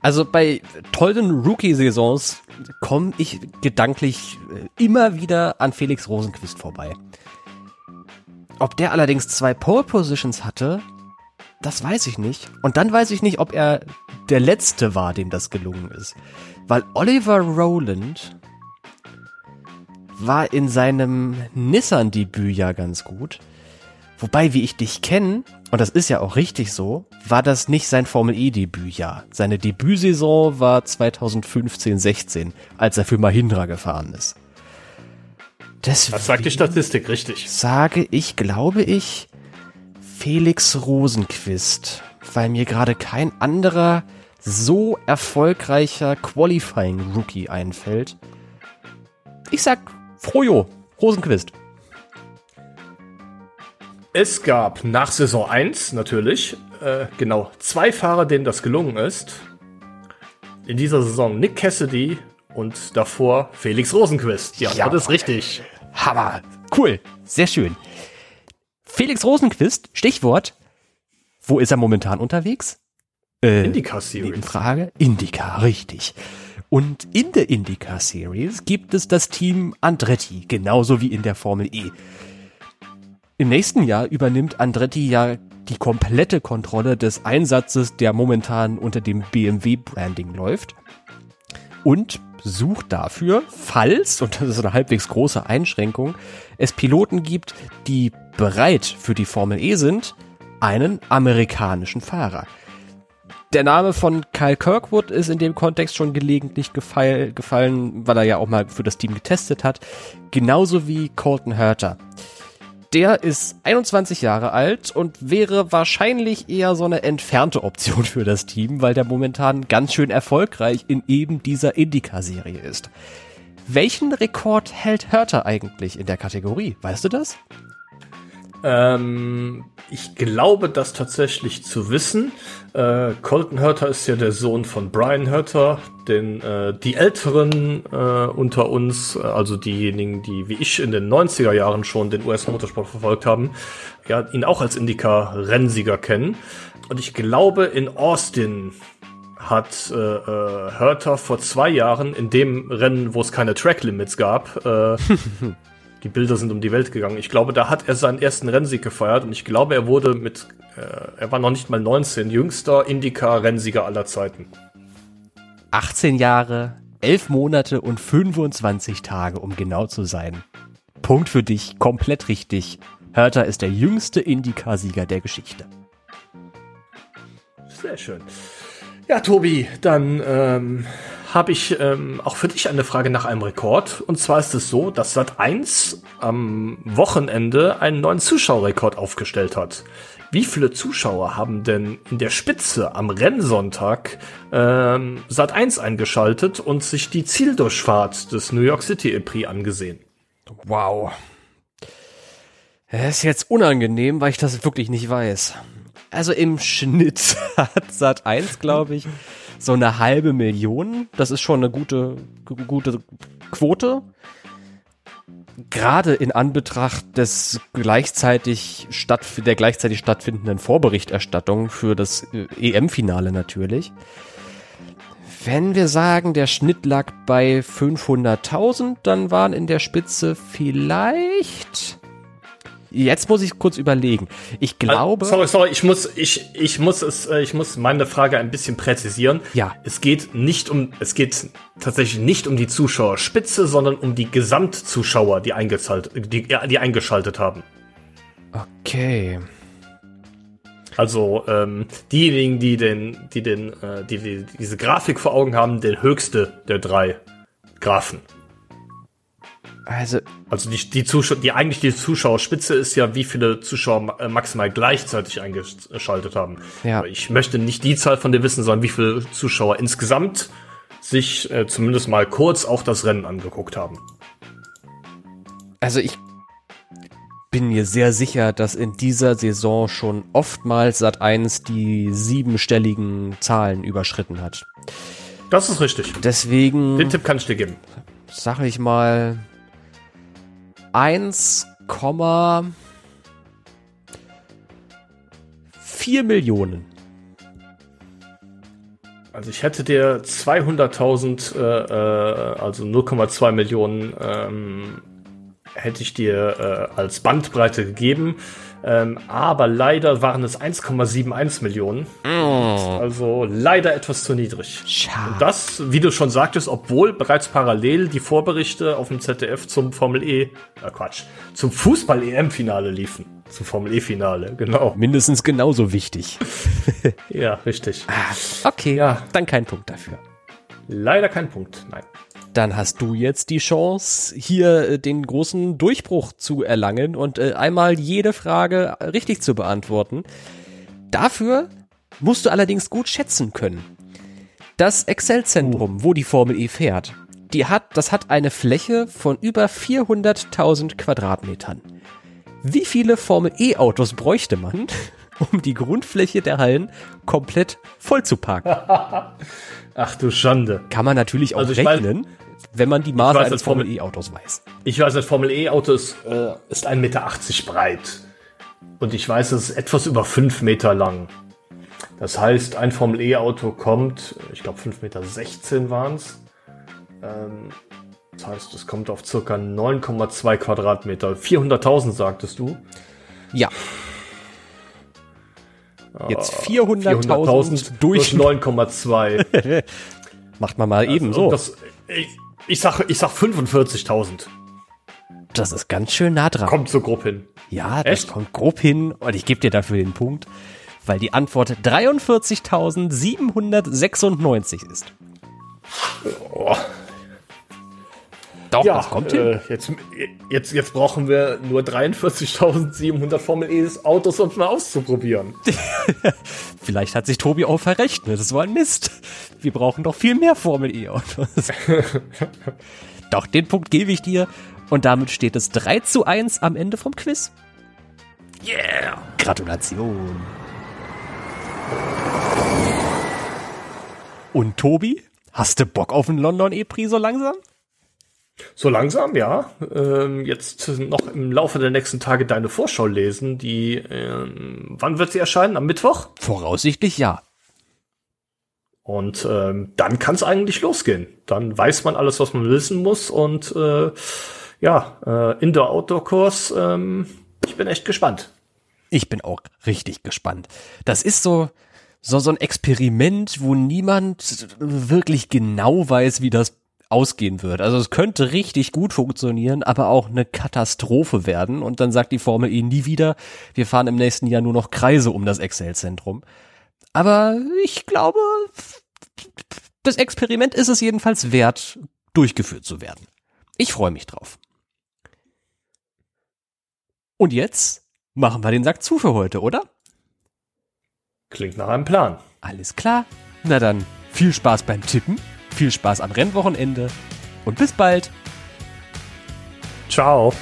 Also bei tollen Rookie-Saisons komme ich gedanklich äh, immer wieder an Felix Rosenquist vorbei. Ob der allerdings zwei Pole Positions hatte, das weiß ich nicht. Und dann weiß ich nicht, ob er der Letzte war, dem das gelungen ist. Weil Oliver Rowland war in seinem Nissan-Debüt ja ganz gut. Wobei, wie ich dich kenne, und das ist ja auch richtig so, war das nicht sein Formel E-Debütjahr. Seine Debütsaison war 2015-16, als er für Mahindra gefahren ist. Deswegen das sagt die Statistik richtig. Sage ich, glaube ich, Felix Rosenquist, weil mir gerade kein anderer so erfolgreicher Qualifying Rookie einfällt. Ich sag Frojo, Rosenquist. Es gab nach Saison 1 natürlich äh, genau zwei Fahrer, denen das gelungen ist. In dieser Saison Nick Cassidy und davor Felix Rosenquist. Ja, ja das ist richtig. Hammer. Cool. Sehr schön. Felix Rosenquist, Stichwort. Wo ist er momentan unterwegs? Äh, Indica Series. Frage. Indica, richtig. Und in der Indica Series gibt es das Team Andretti, genauso wie in der Formel E. Im nächsten Jahr übernimmt Andretti ja die komplette Kontrolle des Einsatzes, der momentan unter dem BMW-Branding läuft. Und sucht dafür, falls, und das ist eine halbwegs große Einschränkung, es Piloten gibt, die bereit für die Formel E sind, einen amerikanischen Fahrer. Der Name von Kyle Kirkwood ist in dem Kontext schon gelegentlich gefall, gefallen, weil er ja auch mal für das Team getestet hat. Genauso wie Colton Herter. Der ist 21 Jahre alt und wäre wahrscheinlich eher so eine entfernte Option für das Team, weil der momentan ganz schön erfolgreich in eben dieser Indica-Serie ist. Welchen Rekord hält Herter eigentlich in der Kategorie? Weißt du das? Ähm, ich glaube, das tatsächlich zu wissen. Äh, Colton Hurter ist ja der Sohn von Brian Hurter, den äh, die Älteren äh, unter uns, äh, also diejenigen, die wie ich in den 90er Jahren schon den US-Motorsport verfolgt haben, ja, ihn auch als Indica-Rennsieger kennen. Und ich glaube, in Austin hat äh, äh, Hurter vor zwei Jahren in dem Rennen, wo es keine Track Limits gab, äh, die Bilder sind um die Welt gegangen. Ich glaube, da hat er seinen ersten Rennsieg gefeiert und ich glaube, er wurde mit, äh, er war noch nicht mal 19, jüngster Indica-Rennsieger aller Zeiten. 18 Jahre, 11 Monate und 25 Tage, um genau zu sein. Punkt für dich, komplett richtig. Hörter ist der jüngste Indica-Sieger der Geschichte. Sehr schön. Ja, Tobi, dann ähm, habe ich ähm, auch für dich eine Frage nach einem Rekord. Und zwar ist es so, dass Sat1 am Wochenende einen neuen Zuschauerrekord aufgestellt hat. Wie viele Zuschauer haben denn in der Spitze am Rennsonntag ähm, Sat1 eingeschaltet und sich die Zieldurchfahrt des New York City E-Prix angesehen? Wow. Das ist jetzt unangenehm, weil ich das wirklich nicht weiß. Also im Schnitt hat Sat1, glaube ich, so eine halbe Million. Das ist schon eine gute, gute Quote. Gerade in Anbetracht des gleichzeitig statt, der gleichzeitig stattfindenden Vorberichterstattung für das äh, EM-Finale natürlich. Wenn wir sagen, der Schnitt lag bei 500.000, dann waren in der Spitze vielleicht Jetzt muss ich kurz überlegen. Ich äh, glaube. sorry, sorry, ich muss, ich, ich muss es, äh, ich muss meine Frage ein bisschen präzisieren. Ja. Es geht nicht um, es geht tatsächlich nicht um die Zuschauerspitze, sondern um die Gesamtzuschauer, die eingeschaltet, die, die eingeschaltet haben. Okay. Also ähm, diejenigen, die den, die den, äh, die, die diese Grafik vor Augen haben, den höchste der drei Graphen. Also, also die, die die eigentlich die Zuschauerspitze ist ja, wie viele Zuschauer äh, maximal gleichzeitig eingeschaltet haben. Ja. Ich möchte nicht die Zahl von dir wissen, sondern wie viele Zuschauer insgesamt sich äh, zumindest mal kurz auch das Rennen angeguckt haben. Also ich bin mir sehr sicher, dass in dieser Saison schon oftmals Sat 1 die siebenstelligen Zahlen überschritten hat. Das ist richtig. Deswegen Den Tipp kann ich dir geben. sag ich mal 1,4 Millionen. Also ich hätte dir 200.000, äh, äh, also 0,2 Millionen, ähm, hätte ich dir äh, als Bandbreite gegeben. Ähm, aber leider waren es 1,71 Millionen. Also leider etwas zu niedrig. Schade. Und das, wie du schon sagtest, obwohl bereits parallel die Vorberichte auf dem ZDF zum Formel E, äh Quatsch, zum Fußball-EM-Finale liefen. Zum Formel E-Finale, genau. Mindestens genauso wichtig. Ja, richtig. Okay, Ja. dann kein Punkt dafür. Leider kein Punkt, nein. Dann hast du jetzt die Chance, hier äh, den großen Durchbruch zu erlangen und äh, einmal jede Frage richtig zu beantworten. Dafür musst du allerdings gut schätzen können. Das Excel-Zentrum, wo die Formel E fährt, die hat, das hat eine Fläche von über 400.000 Quadratmetern. Wie viele Formel E-Autos bräuchte man, um die Grundfläche der Hallen komplett voll zu parken? Ach du Schande. Kann man natürlich auch Also ich weiß- rechnen, wenn man die Maße weiß, eines dass Formel- Formel E-Autos weiß. Ich weiß, das Formel E-Auto ist, äh, ist 1,80 Meter breit. Und ich weiß, es ist etwas über 5 Meter lang. Das heißt, ein Formel E-Auto kommt, ich glaube 5,16 Meter waren es. Ähm, das heißt, es kommt auf circa 9,2 Quadratmeter. 400.000 sagtest du. Ja. Jetzt Ah, 400.000 durch, 9,2. macht man mal eben so. Das, ich, ich sag, ich sag 45.000. Das ist ganz schön nah dran. Kommt so grob hin. ja, das echt? kommt grob hin und ich gebe dir dafür den Punkt, weil die Antwort 43.796 ist. Oh. Doch, Ja, das kommt hin. äh, jetzt, jetzt, jetzt brauchen wir nur 43.700 Formel E Autos, um es mal auszuprobieren. Vielleicht hat sich Tobi auch verrechnet. Das war ein Mist. Wir brauchen doch viel mehr Formel E-Autos. doch, den Punkt gebe ich dir. Und damit steht es 3 zu 1 am Ende vom Quiz. Yeah! Gratulation. Und Tobi, hast du Bock auf einen London E-Prix so langsam? So langsam, ja. Ähm, jetzt noch im Laufe der nächsten Tage deine Vorschau lesen. Die, ähm, wann wird sie erscheinen? Am Mittwoch? Voraussichtlich ja. Und ähm, dann kann es eigentlich losgehen. Dann weiß man alles, was man wissen muss. Und äh, ja, äh, Indoor-Outdoor-Kurs. Ähm, ich bin echt gespannt. Ich bin auch richtig gespannt. Das ist so, so, so ein Experiment, wo niemand wirklich genau weiß, wie das ausgehen wird. Also es könnte richtig gut funktionieren, aber auch eine Katastrophe werden. Und dann sagt die Formel E nie wieder, wir fahren im nächsten Jahr nur noch Kreise um das Excel-Zentrum. Aber ich glaube, das Experiment ist es jedenfalls wert, durchgeführt zu werden. Ich freue mich drauf. Und jetzt machen wir den Sack zu für heute, oder? Klingt nach einem Plan. Alles klar? Na dann, viel Spaß beim Tippen, viel Spaß am Rennwochenende und bis bald. Ciao.